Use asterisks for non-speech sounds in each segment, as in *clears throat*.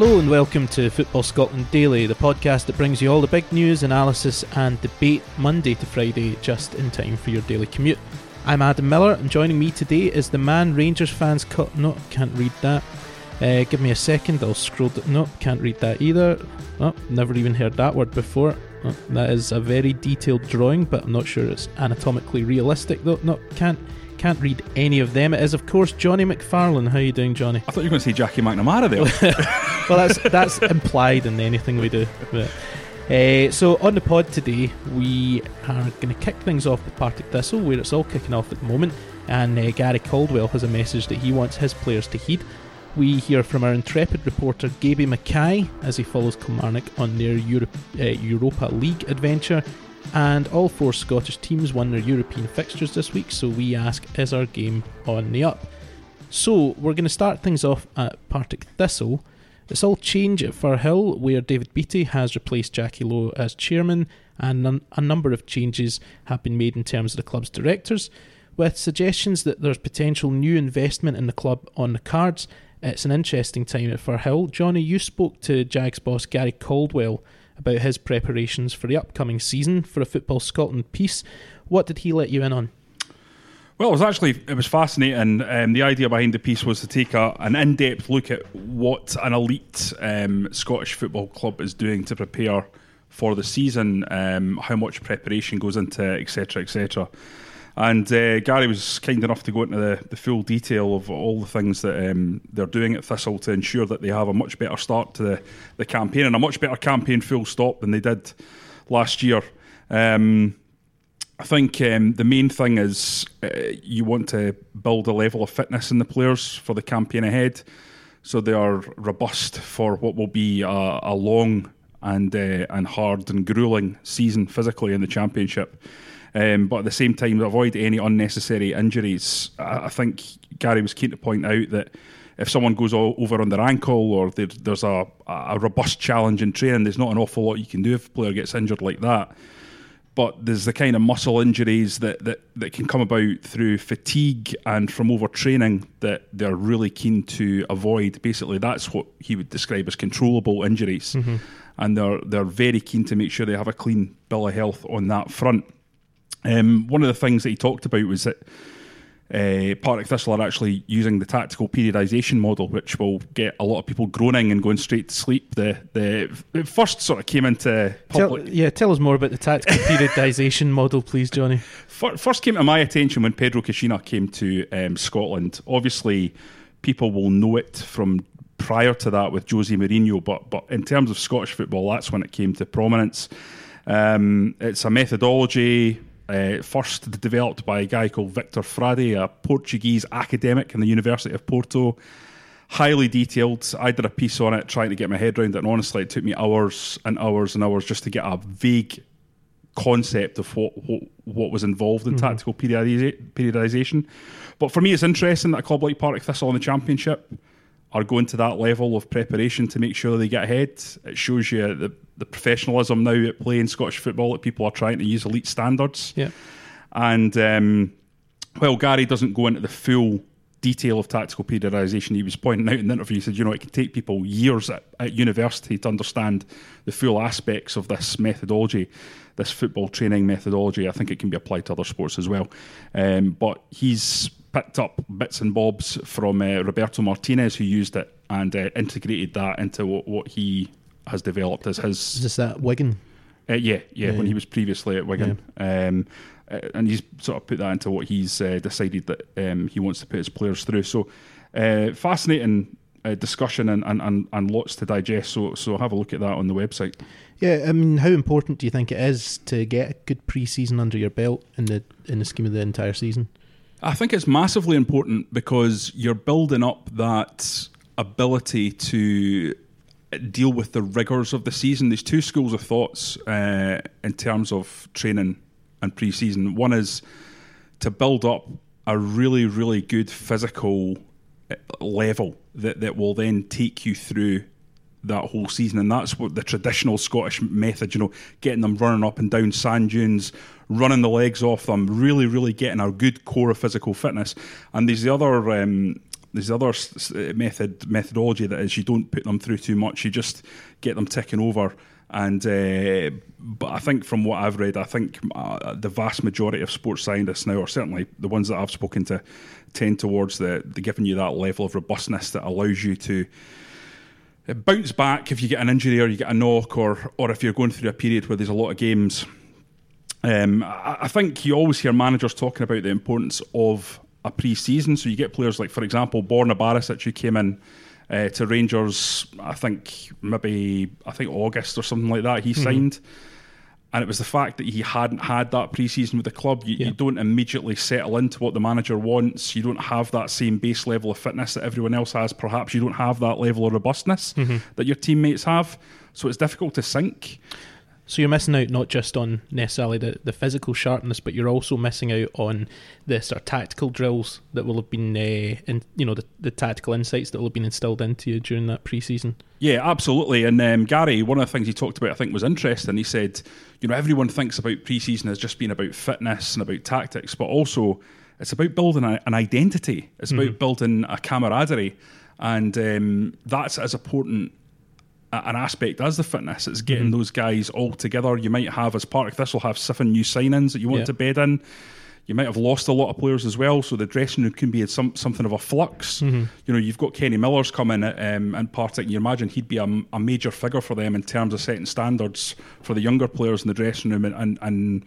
Hello and welcome to Football Scotland Daily, the podcast that brings you all the big news, analysis, and debate Monday to Friday just in time for your daily commute. I'm Adam Miller, and joining me today is the man Rangers fans cut. No, can't read that. Uh, give me a second, I'll scroll. No, can't read that either. Oh, never even heard that word before. Oh, that is a very detailed drawing, but I'm not sure it's anatomically realistic though. No, can't can't read any of them. It is, of course, Johnny McFarlane. How are you doing, Johnny? I thought you were going to say Jackie McNamara there. *laughs* well, that's that's *laughs* implied in anything we do. But, uh, so on the pod today, we are going to kick things off with Partick Thistle, where it's all kicking off at the moment, and uh, Gary Caldwell has a message that he wants his players to heed. We hear from our intrepid reporter Gaby Mackay as he follows Kilmarnock on their Europe, uh, Europa League adventure. And all four Scottish teams won their European fixtures this week, so we ask, is our game on the up? So we're going to start things off at Partick Thistle. It's all change at Firhill, where David Beattie has replaced Jacqui Low as chairman, and a number of changes have been made in terms of the club's directors, with suggestions that there's potential new investment in the club on the cards it's an interesting time at Firhill. Johnny, you spoke to Jags boss Gary Caldwell about his preparations for the upcoming season for a Football Scotland piece. What did he let you in on? Well, it was actually it was fascinating. Um, the idea behind the piece was to take a, an in-depth look at what an elite um, Scottish football club is doing to prepare for the season, um, how much preparation goes into, etc., etc. And uh, Gary was kind enough to go into the, the full detail of all the things that um, they're doing at Thistle to ensure that they have a much better start to the, the campaign and a much better campaign full stop than they did last year. Um, I think um, the main thing is uh, you want to build a level of fitness in the players for the campaign ahead, so they are robust for what will be a, a long and uh, and hard and grueling season physically in the championship. Um, but at the same time, avoid any unnecessary injuries. I, I, think Gary was keen to point out that if someone goes all, over on their ankle or there, there's a, a robust challenge in training, there's not an awful lot you can do if a player gets injured like that. But there's the kind of muscle injuries that, that, that can come about through fatigue and from overtraining that they're really keen to avoid. Basically, that's what he would describe as controllable injuries. Mm-hmm. And they're, they're very keen to make sure they have a clean bill of health on that front. Um, one of the things that he talked about was that uh, Partick Thistle are actually using the tactical periodisation model, which will get a lot of people groaning and going straight to sleep. The the it first sort of came into public. Tell, yeah, tell us more about the tactical *laughs* periodisation model, please, Johnny. First came to my attention when Pedro Caixinha came to um, Scotland. Obviously, people will know it from prior to that with Jose Mourinho, but but in terms of Scottish football, that's when it came to prominence. Um, it's a methodology uh, first developed by a guy called Victor Frade, a Portuguese academic in the University of Porto. Highly detailed. I did a piece on it trying to get my head around it, and honestly, it took me hours and hours and hours just to get a vague concept of what what, what was involved in mm-hmm. tactical periodization. But for me, it's interesting that a club like Partick Thistle in the Championship are going to that level of preparation to make sure they get ahead. It shows you the, the professionalism now at play in Scottish football that people are trying to use elite standards. Yeah. And um, well, Gary doesn't go into the full detail of tactical periodisation. He was pointing out in the interview, he said, you know, it can take people years at, at university to understand the full aspects of this methodology, this football training methodology. I think it can be applied to other sports as well. Um, but he's picked up bits and bobs from uh, Roberto Martinez, who used it and uh, integrated that into what, what, he has developed as his. Is this that Wigan? Uh, yeah, yeah, yeah, when he was previously at Wigan. Yeah. Um, uh, and he's sort of put that into what he's uh, decided that um, he wants to put his players through. So, uh, fascinating discussion and, and, and, lots to digest. So, so have a look at that on the website. Yeah, I mean, how important do you think it is to get a good pre-season under your belt in the in the scheme of the entire season? I think it's massively important because you're building up that ability to deal with the rigors of the season. There's two schools of thoughts uh, in terms of training and pre-season. One is to build up a really, really good physical uh, level that, that will then take you through that whole season, and that's what the traditional Scottish method, you know, getting them running up and down sand dunes, running the legs off them, really, really getting a good core of physical fitness. And there's the other um, there's other method methodology that is you don't put them through too much. You just get them ticking over. And uh, but I think from what I've read, I think uh, the vast majority of sports scientists now, or certainly the ones that I've spoken to, tend towards the, the giving you that level of robustness that allows you to bounce back if you get an injury or you get a knock, or or if you're going through a period where there's a lot of games. Um, I, I think you always hear managers talking about the importance of a pre-season. So you get players like, for example, Borna Barisic, who came in uh, to Rangers, I think maybe I think August or something like that. He Mm-hmm. signed, and it was the fact that he hadn't had that pre-season with the club. You, Yeah. you don't immediately settle into what the manager wants. You don't have that same base level of fitness that everyone else has. Perhaps you don't have that level of robustness Mm-hmm. that your teammates have. So it's difficult to sync. So you're missing out not just on necessarily the, the physical sharpness, but you're also missing out on the sort of tactical drills that will have been, uh, in, you know, the, the tactical insights that will have been instilled into you during that pre-season. Yeah, absolutely. And um, Gary, one of the things he talked about, I think, was interesting. He said, you know, everyone thinks about preseason as just being about fitness and about tactics, but also it's about building a, an identity. It's about building a camaraderie, and um, that's as important an aspect as the fitness. It's getting mm-hmm. those guys all together. You might have, as part of this, will have seven new signings that you want Yeah. to bed in. You might have lost a lot of players as well, so the dressing room can be in some something of a flux. Mm-hmm. You know, you've got Kenny Miller's coming uh, um, in Partick, and you imagine he'd be a, a major figure for them in terms of setting standards for the younger players in the dressing room and and and,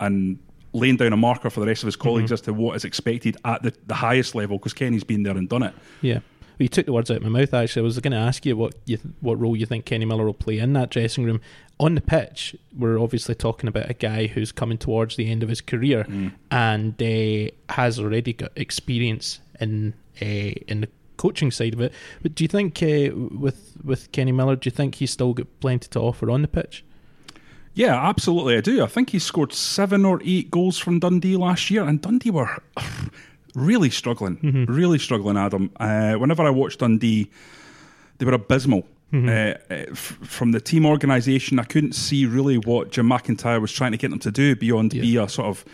and laying down a marker for the rest of his colleagues mm-hmm. as to what is expected at the, the highest level because Kenny's been there and done it. Yeah. Well, you took the words out of my mouth. Actually, I was going to ask you what you th- what role you think Kenny Miller will play in that dressing room. On the pitch, we're obviously talking about a guy who's coming towards the end of his career and uh, has already got experience in uh, in the coaching side of it. But do you think uh, with with Kenny Miller, do you think he's still got plenty to offer on the pitch? Yeah, absolutely, I do. I think he scored seven or eight goals from Dundee last year, and Dundee were really struggling, really struggling. Adam, uh, whenever I watched Dundee, they were abysmal. Uh, uh, f- from the team organisation, I couldn't see really what Jim McIntyre was trying to get them to do beyond Yeah. be a sort of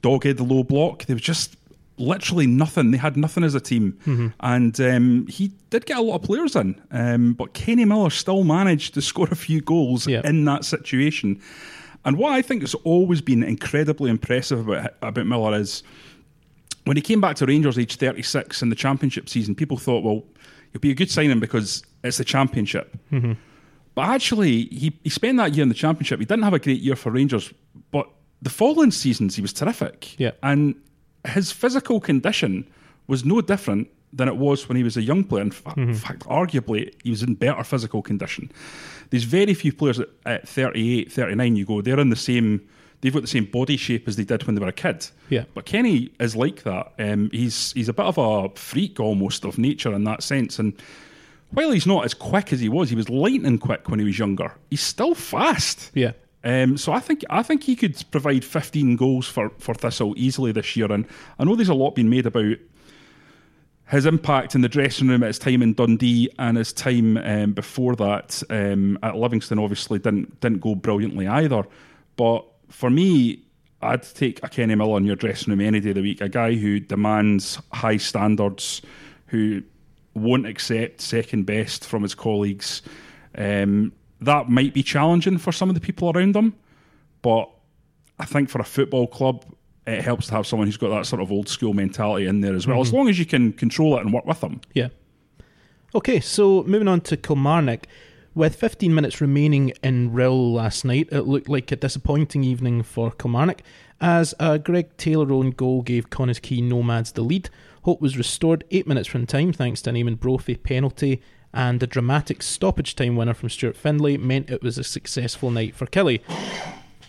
dogged low block. There was just literally nothing. They had nothing as a team, and um, he did get a lot of players in. Um, but Kenny Miller still managed to *laughs* score a few goals Yeah. in that situation. And what I think has always been incredibly impressive about about Miller is when he came back to Rangers age 36 in the championship season, people thought, well, he'll be a good signing because it's the championship. Mm-hmm. But actually, he, he spent that year in the championship. He didn't have a great year for Rangers, but the following seasons he was terrific. Yeah. And his physical condition was no different than it was when he was a young player. In fa- mm-hmm. in fact, arguably, he was in better physical condition. There's very few players at, at 38, 39, you go, they're in the same, they've got the same body shape as they did when they were a kid. Yeah. But Kenny is like that. Um, he's he's a bit of a freak almost of nature in that sense. And while he's not as quick as he was, he was lightning quick when he was younger. He's still fast. Yeah. Um, so I think I think he could provide 15 goals for, for Thistle easily this year. And I know there's a lot being made about his impact in the dressing room at his time in Dundee and his time um, before that um, at Livingston. Obviously, didn't didn't go brilliantly either. But for me, I'd take a Kenny Miller in your dressing room any day of the week. A guy who demands high standards, who won't accept second best from his colleagues. Um, that might be challenging for some of the people around him, but I think for a football club, it helps to have someone who's got that sort of old school mentality in there as well. As long as you can control it and work with them. Yeah. Okay, so moving on to Kilmarnock. With 15 minutes remaining in Rhyl last night, it looked like a disappointing evening for Kilmarnock as a Greg Taylor own goal gave Connah's Quay Nomads the lead. Hope was restored 8 minutes from time thanks to an Eamonn Brophy penalty, and a dramatic stoppage time winner from Stuart Findlay meant it was a successful night for Killie.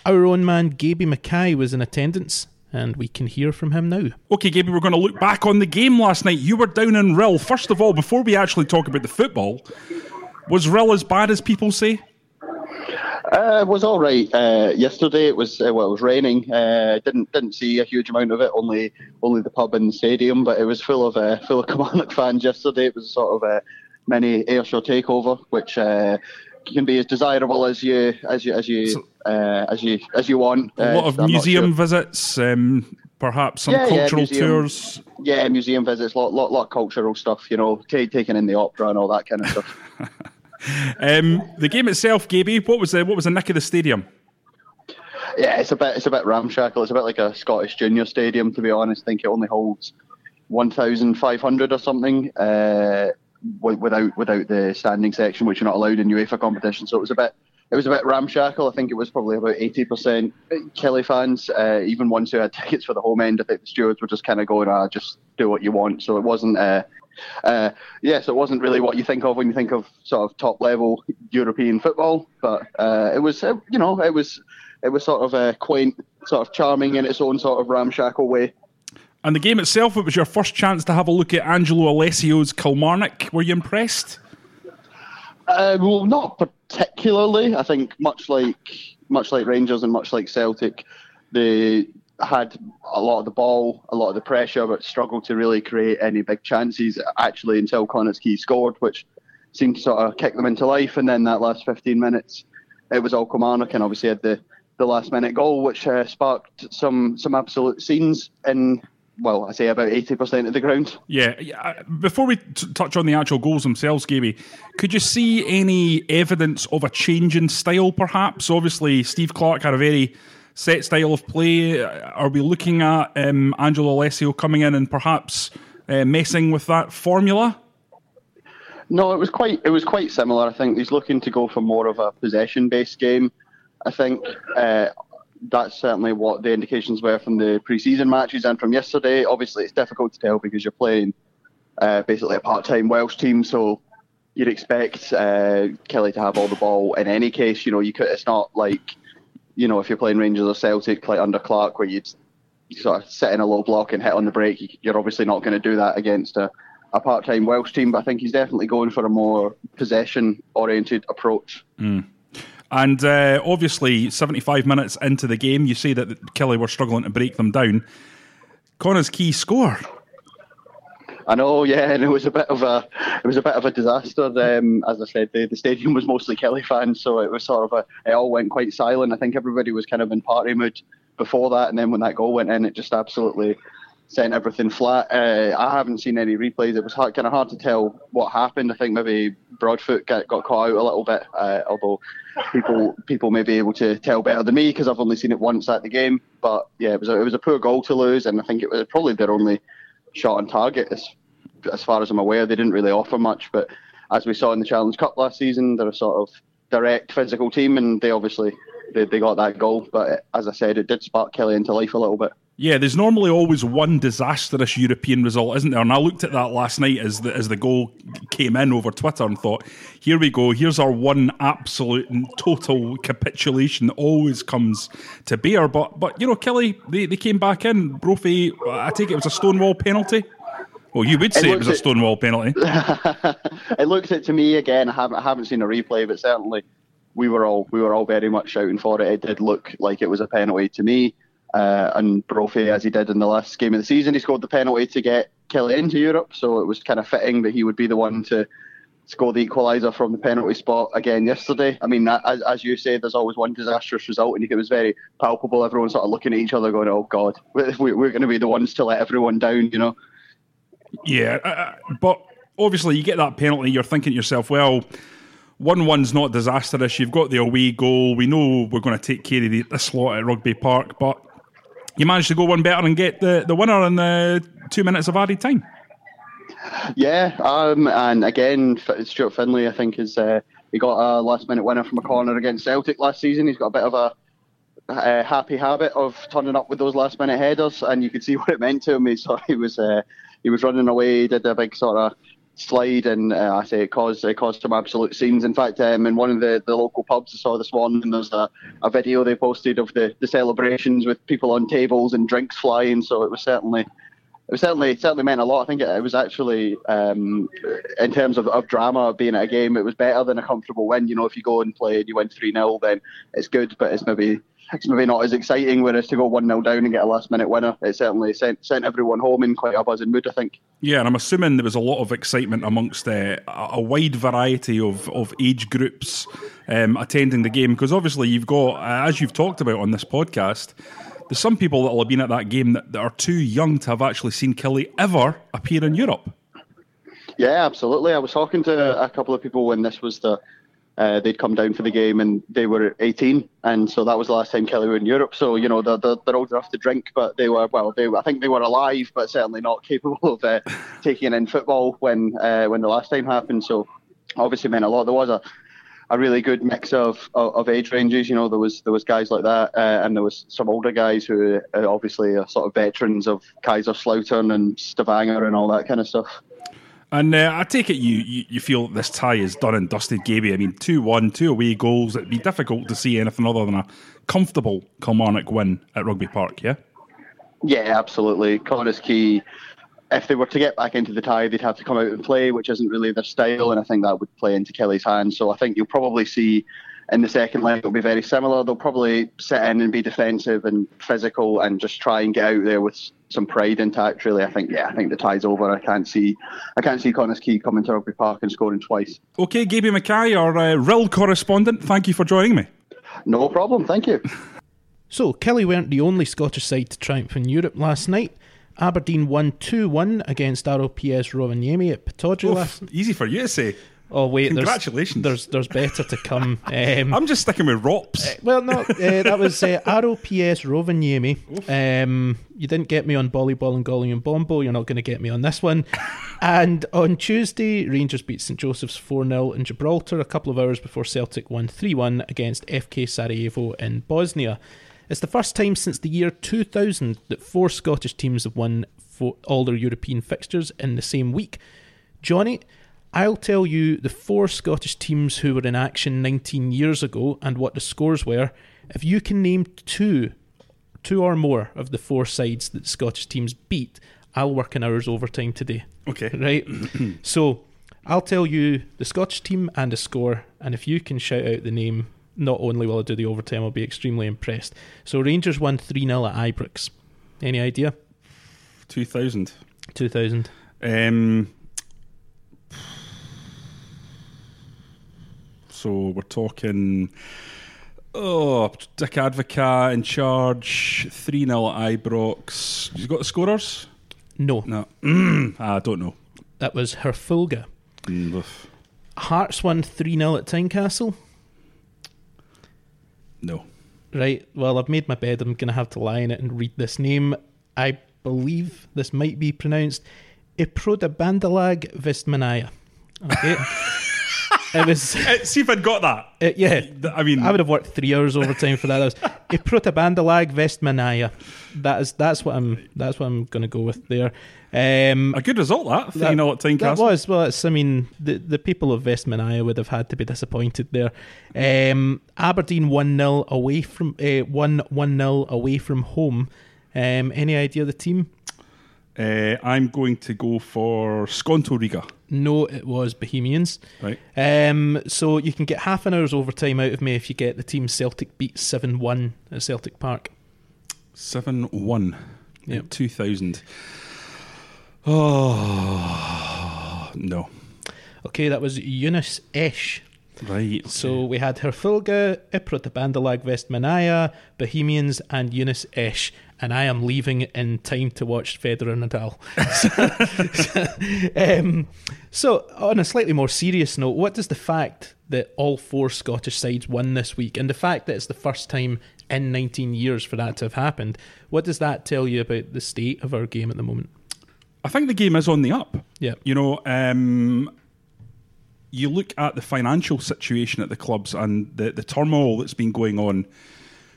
Our own man Gaby Mackay was in attendance, and we can hear from him now. Okay, Gaby, we're going to look back on the game last night. You were down in Rhyl. First of all, before we actually talk about the football, was Rhyl as bad as people say? Uh, it was all right. Uh, yesterday it was uh, well, it was raining. Uh, didn't didn't see a huge amount of it. Only only the pub and the stadium, but it was full of uh, *laughs* full of Kilmarnock fans yesterday. It was sort of a mini Ayrshire takeover, which uh, can be as desirable as you as you as you So- uh, as you as you want. A lot Uh, of I'm museum sure. visits, um, perhaps some Yeah, yeah, cultural museum. tours. Yeah, museum visits, lot, lot, lot of cultural stuff. You know, ta taking in the opera and all that kind of stuff. *laughs* Um, the game itself, Gaby, what was the what was the nick of the stadium? Yeah, it's a bit it's a bit ramshackle. It's a bit like a Scottish junior stadium, to be honest. I think it only holds one thousand five hundred or something, uh, without without the standing section, which you're not allowed in UEFA competition. So it was a bit it was a bit ramshackle. I think it was probably about eighty percent Killie fans. Uh, even ones who had tickets for the home end, I think the stewards were just kind of going, "Ah, just do what you want." So it wasn't. Uh, uh, yeah, so it wasn't really what you think of when you think of sort of top level European football, but uh, it was, uh, you know, it was, it was sort of uh, quaint, sort of charming in its own sort of ramshackle way. And the game itself, it was your first chance to have a look at Angelo Alessio's Kilmarnock. Were you impressed? Uh, well, not particularly. I think much like much like Rangers and much like Celtic, they had a lot of the ball, a lot of the pressure, but struggled to really create any big chances. Actually, until Connah's Quay scored, which seemed to sort of kick them into life. And then that last 15 minutes, it was all Kilmarnock, and obviously had the, the last minute goal, which uh, sparked some some absolute scenes in. Well, I say about 80% of the ground. Yeah. uh, Before we t- touch on the actual goals themselves, Gaby, could you see any evidence of a change in style, perhaps? Obviously, Steve Clarke had a very set style of play. Uh, Are we looking at um, Angelo Alessio coming in and perhaps uh, messing with that formula? No, it was quite it was quite similar. I think he's looking to go for more of a possession based game. I think uh, that's certainly what the indications were from the pre-season matches and from yesterday. Obviously, it's difficult to tell because you're playing uh, basically a part-time Welsh team, so you'd expect uh, Killie to have all the ball in any case. You know, you could. It's not like you know if you're playing Rangers or Celtic like under Clarke where you'd sort of sit in a low block and hit on the break. You're obviously not going to do that against a, a part-time Welsh team, but I think he's definitely going for a more possession-oriented approach. And uh, obviously, 75 minutes into the game, you see that Killie were struggling to break them down. Connah's Quay score. I know, yeah, and it was a bit of a it was a bit of a disaster. Um, as I said, the, the stadium was mostly Killie fans, so it was sort of a it all went quite silent. I think everybody was kind of in party mood before that, and then when that goal went in, it just absolutely sent everything flat. Uh, I haven't seen any replays. It was hard, kind of hard to tell what happened. I think maybe Broadfoot got, got caught out a little bit, uh, although people people may be able to tell better than me because I've only seen it once at the game. But yeah, it was a, it was a poor goal to lose, and I think it was probably their only shot on target as as far as I'm aware. They didn't really offer much, but as we saw in the Challenge Cup last season, they're a sort of direct physical team, and they obviously they, they got that goal. But as I said, it did spark Killie into life a little bit. Yeah, there's normally always one disastrous European result, isn't there? And I looked at that last night as the as the goal came in over Twitter and thought, here we go. Here's our one absolute and total capitulation that always comes to bear. But but you know, Killie, they, they came back in. Brophy, I take it was a Stonewall penalty. Well, you would say it, was a Stonewall penalty. *laughs* it looks it to me again. I haven't I haven't seen a replay, but certainly we were all we were all very much shouting for it. It did look like it was a penalty to me. Uh, and Brophy, as he did in the last game of the season, he scored the penalty to get Killie into Europe. So it was kind of fitting that he would be the one to score the equaliser from the penalty spot again yesterday. I mean, as, as you say, there's always one disastrous result, and it was very palpable. Everyone sort of looking at each other, going, "Oh God, *laughs* we're, we're going to be the ones to let everyone down," you know. Yeah, uh, but obviously you get that penalty, you're thinking to yourself, well, one one's not disastrous. You've got the away goal. We know we're going to take care of the, the slot at Rugby Park, but you managed to go one better and get the, the winner in the two minutes of added time. Yeah, um, and again, Stuart Findlay, I think, is uh, he got a last minute winner from a corner against Celtic last season. He's got a bit of a, a happy habit of turning up with those last minute headers, and you could see *laughs* what it meant to him. He, saw, he was uh, he was running away, did a big sort of slide, and uh, I say it caused it caused some absolute scenes. In fact, um, in one of the, the local pubs I saw this morning, there's a, a video they posted of the, the celebrations with people on tables and drinks flying. So it was certainly it certainly certainly meant a lot. I think it, it was actually um, in terms of, of drama being at a game, it was better than a comfortable win. You know, if you go and play and you win three 0 then it's good, but it's maybe it's maybe not as exciting. Whereas to go one 0 down and get a last minute winner, it certainly sent sent everyone home in quite a buzzing mood. I think. Yeah, and I'm assuming there was a lot of excitement amongst uh, a a wide variety of, of age groups um, attending the game because obviously you've got, uh, as you've talked about on this podcast, there's some people that will have been at that game that, that are too young to have actually seen Killie ever appear in Europe. Yeah, absolutely. I was talking to a couple of people when this was the uh, they'd come down for the game and they were 18, and so that was the last time Killie were in Europe. So you know they're, they're, they're old enough to drink, but they were well. They I think they were alive, but certainly not *laughs* capable of uh, taking in football when uh, when the last time happened. So obviously meant a lot. There was a a really good mix of, of, of age ranges. You know, there was there was guys like that, uh, and there was some older guys who uh, obviously are sort of veterans of Kaiserslautern and Stavanger and all that kind of stuff. And uh, I take it you, you, you feel this tie is done and dusted, Gaby. I mean, 2 1, two away goals. It'd be difficult to see anything other than a comfortable Kilmarnock win at Rugby Park, yeah? Yeah, absolutely. Connah's Quay if they were to get back into the tie, they'd have to come out and play, which isn't really their style, and I think that would play into Killie's hands. So I think you'll probably see in the second leg it'll be very similar. They'll probably sit in and be defensive and physical and just try and get out there with some pride intact. Really, I think yeah, I think the tie's over. I can't see I can't see Connah's Quay coming to Rugby Park and scoring twice. Okay, Gaby Mackay, our uh, real correspondent. Thank you for joining me. No problem. Thank you. *laughs* So Killie weren't the only Scottish side to triumph in Europe last night. Aberdeen won 2 1 against ROPS Rovaniemi at last Easy for you to say. Oh wait, Congratulations. There's, there's, there's better to come. *laughs* Um, I'm just sticking with ROPS. Uh, well, no, uh, that was uh, ROPS Rovaniemi. Um, you didn't get me on volleyball and Golly and Bombo. You're not going to get me on this one. and on Tuesday, Rangers beat St Joseph's 4 0 in Gibraltar a couple of hours before Celtic won 3 1 against FK Sarajevo in Bosnia. It's the first time since the year 2000 that four Scottish teams have won all their European fixtures in the same week. Johnny, I'll tell you the four Scottish teams who were in action 19 years ago and what the scores were. If you can name two, two or more of the four sides that Scottish teams beat, I'll work in hours overtime today. Okay. Right? *clears throat* so I'll tell you the Scottish team and a score, and if you can shout out the name not only will I do the overtime, I'll be extremely impressed. So Rangers won 3 0 at Ibrox. Any idea? 2000. 2000. Um, so we're talking. Oh, Dick Advocaat in charge. 3 0 at Ibrox. You got the scorers? No. No. *clears throat* I don't know. That was Herfølge. Mm, Hearts won 3 0 at Tynecastle. No. Right. Well, I've made my bed. I'm going to have to lie in it and read this name. I believe this might be pronounced Iprodabandalag Vestmanaya. Okay. *laughs* it was. Uh, see if I'd got that. Uh, yeah. I mean, I would have worked three hours overtime for that. That was *laughs* Iprotabandalag Vestmanaya. That is that's what I'm that's what I'm going to go with there. Um, a good result that three you know at Tynecastle. That was well. It's, I mean, the the people of Vestmanaya would have had to be disappointed there. Um, Aberdeen one 0 away from uh, one one 0 away from home. Um, any idea of the team? Uh, I'm going to go for Skonto Riga. No, it was Bohemians. Right. Um, so you can get half an hour's overtime out of me if you get the team Celtic beat 7 1 at Celtic Park. 7 1 yep. 2000. Oh, no. Okay, that was Jeunesse Esch. Right. Okay. So we had Herfølge, Iprotabandalag Vestmanaya, Bohemians, and Jeunesse Esch. And I am leaving in time to watch Federer Nadal. so, *laughs* um, so, on a slightly more serious note, what does the fact that all four Scottish sides won this week, and the fact that it's the first time in 19 years for that to have happened, what does that tell you about the state of our game at the moment? I think the game is on the up. Yeah. You know, um, you look at the financial situation at the clubs and the, the turmoil that's been going on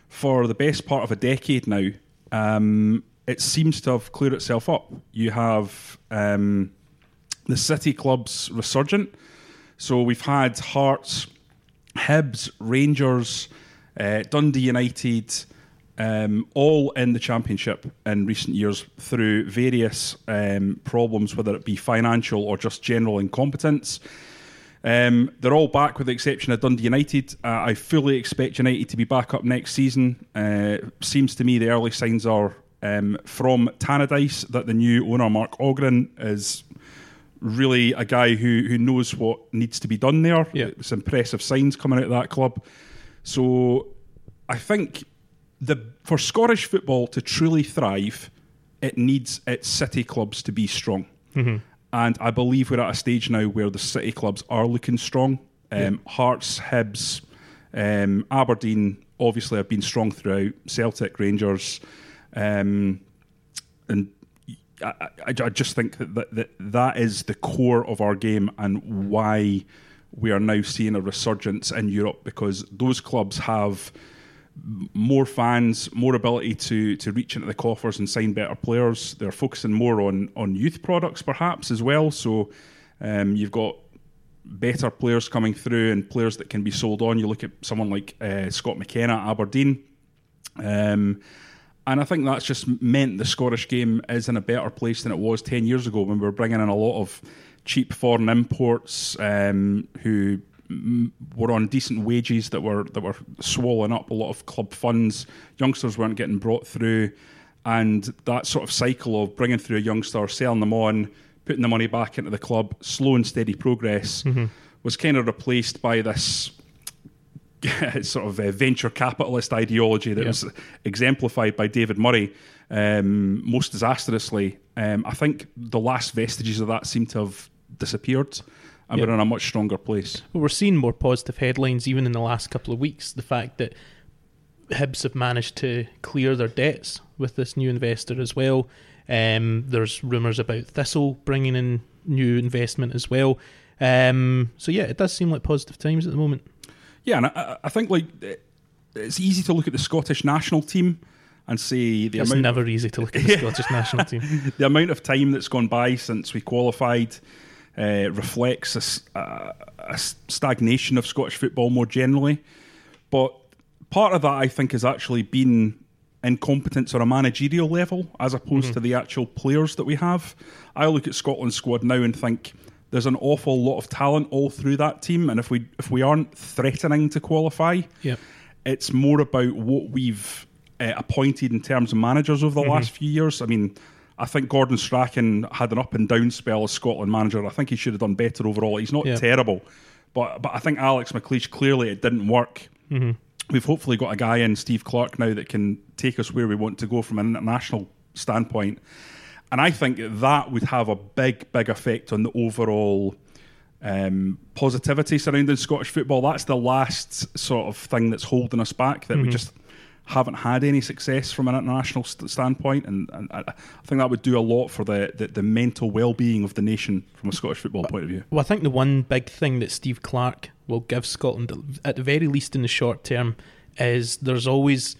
for the best part of a decade now. Um, it seems to have cleared itself up. You have um, the city clubs resurgent. So we've had Hearts, Hibs, Rangers, uh, Dundee United, um, all in the championship in recent years through various um, problems, whether it be financial or just general incompetence. Um, they're all back with the exception of Dundee United. Uh, I fully expect United to be back up next season. Uh, seems to me the early signs are um, from Tannadice that the new owner, Mark Ogren, is really a guy who, who knows what needs to be done there. Yeah. It's impressive signs coming out of that club. So I think the for Scottish football to truly thrive, it needs its city clubs to be strong. And I believe we're at a stage now where the city clubs are looking strong. Um, Hearts, Hibs, um, Aberdeen obviously have been strong throughout. Celtic, Rangers, um, and I, I, I just think that, that that that is the core of our game and why we are now seeing a resurgence in Europe because those clubs have more fans, more ability to to reach into the coffers and sign better players. They're focusing more on on youth products, perhaps as well. So um, you've got better players coming through and players that can be sold on. You look at someone like uh, Scott McKenna at Aberdeen. Um, and I think that's just meant the Scottish game is in a better place than it was 10 years ago when we were bringing in a lot of cheap foreign imports um, who were on decent wages that were that were swallowing up a lot of club funds. Youngsters weren't getting brought through, and that sort of cycle of bringing through a youngster, selling them on, putting the money back into the club, slow and steady progress, was kind of replaced by this *laughs* sort of uh, venture capitalist ideology that Yeah. was exemplified by David Murray um, most disastrously. Um, I think the last vestiges of that seem to have disappeared, and we're in a much stronger place. But we're seeing more positive headlines even in the last couple of weeks. The fact that Hibs have managed to clear their debts with this new investor as well. Um, there's rumours about Thistle bringing in new investment as well. Um, so yeah, it does seem like positive times at the moment. Yeah, and I, I think like it's easy to look at the Scottish national team and say the It's amount never easy to look at the *laughs* Scottish national team. *laughs* the amount of time that's gone by since we qualified uh, reflects a stagnation of Scottish football more generally. But part of that, I think, has actually been incompetence on a managerial level as opposed to the actual players that we have. I look at Scotland's squad now and think there's an awful lot of talent all through that team, and if we if we aren't threatening to qualify, Yep. it's more about what we've uh, appointed in terms of managers over the last few years. I mean, I think Gordon Strachan had an up and down spell as Scotland manager. I think he should have done better overall. He's not Yeah. terrible, but but I think Alex McLeish clearly it didn't work. We've hopefully got a guy in Steve Clarke now that can take us where we want to go from an international standpoint. And I think that would have a big, big effect on the overall um, positivity surrounding Scottish football. That's the last sort of thing that's holding us back, that we just haven't had any success from an international st- standpoint. And, and I I think that would do a lot for the, the, the mental well being of the nation from a Scottish football point of view. Well, I think the one big thing that Steve Clarke will give Scotland, at the very least in the short term, is there's always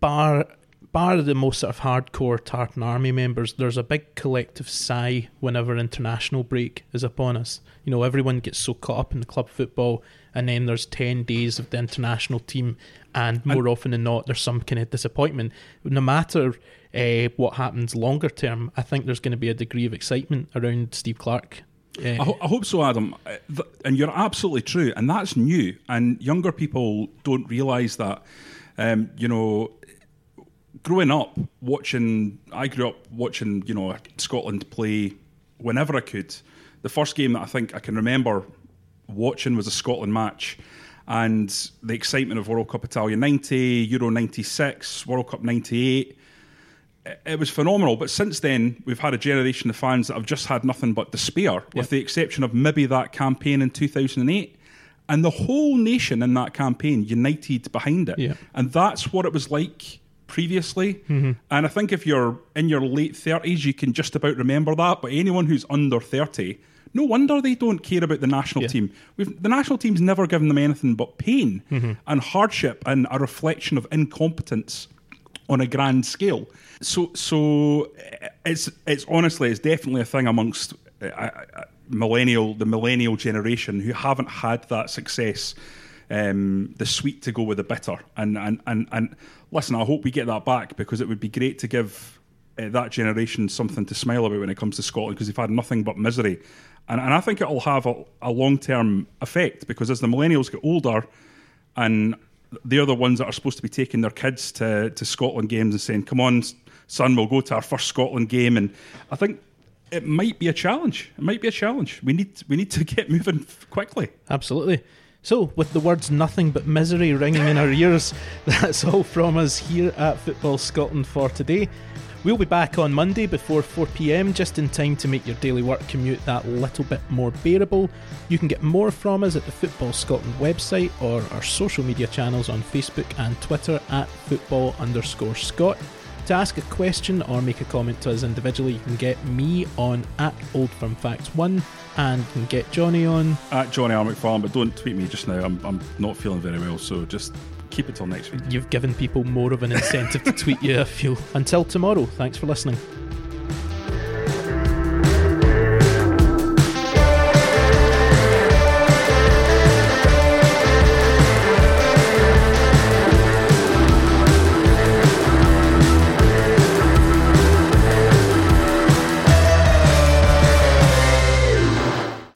bar bar the most sort of hardcore Tartan Army members. There's a big collective sigh whenever international break is upon us. You know, everyone gets so caught up in the club football, and then there's ten days of the international team, and more often than not, there's some kind of disappointment. No matter uh, what happens longer term, I think there's going to be a degree of excitement around Steve Clarke. Uh, I, ho- I hope so, Adam. Uh, And you're absolutely true. And that's new. And younger people don't realise that. Um, you know, growing up watching, I grew up watching, you know, Scotland play whenever I could. The first game that I think I can remember watching was a Scotland match. And the excitement of World Cup Italia 90, Euro 96, World Cup 98 it was phenomenal. But since then, we've had a generation of fans that have just had nothing but despair, with the exception of maybe that campaign in 2008. And the whole nation in that campaign united behind it. Yeah. And that's what it was like previously. Mm-hmm. And I think if you're in your late 30s, you can just about remember that. But anyone who's under 30, no wonder they don't care about the national Yeah. team. We've, the national team's never given them anything but pain and hardship and a reflection of incompetence on a grand scale. So, so eh, it's it's honestly it's definitely a thing amongst uh, uh, millennial the millennial generation who haven't had that success. Um, the sweet to go with the bitter, and and and and listen, I hope we get that back because it would be great to give uh, that generation something to smile about when it comes to Scotland because they've had nothing but misery, and and I think it'll have a, a long term effect because as the millennials get older, and they're the ones that are supposed to be taking their kids to, to Scotland games and saying, "Come on, son, we'll go to our first Scotland game." And I think it might be a challenge. It might be a challenge. We need we need to *laughs* get moving quickly. Absolutely. So, with the words nothing but misery ringing in our ears, *laughs* that's all from us here at Football Scotland for today. We'll be back on Monday before 4pm, just in time to make your daily work commute that little bit more bearable. You can get more from us at the Football Scotland website or our social media channels on Facebook and Twitter at football underscore Scott. To ask a question or make a comment to us individually, you can get me on at Old Firm Facts 1 and you can get Johnny on At Johnny R. McFarlane, but don't tweet me just now. I'm, I'm not feeling very well, so just keep it till next week. You've given people more of an incentive to tweet you, I feel. Until tomorrow, thanks for listening.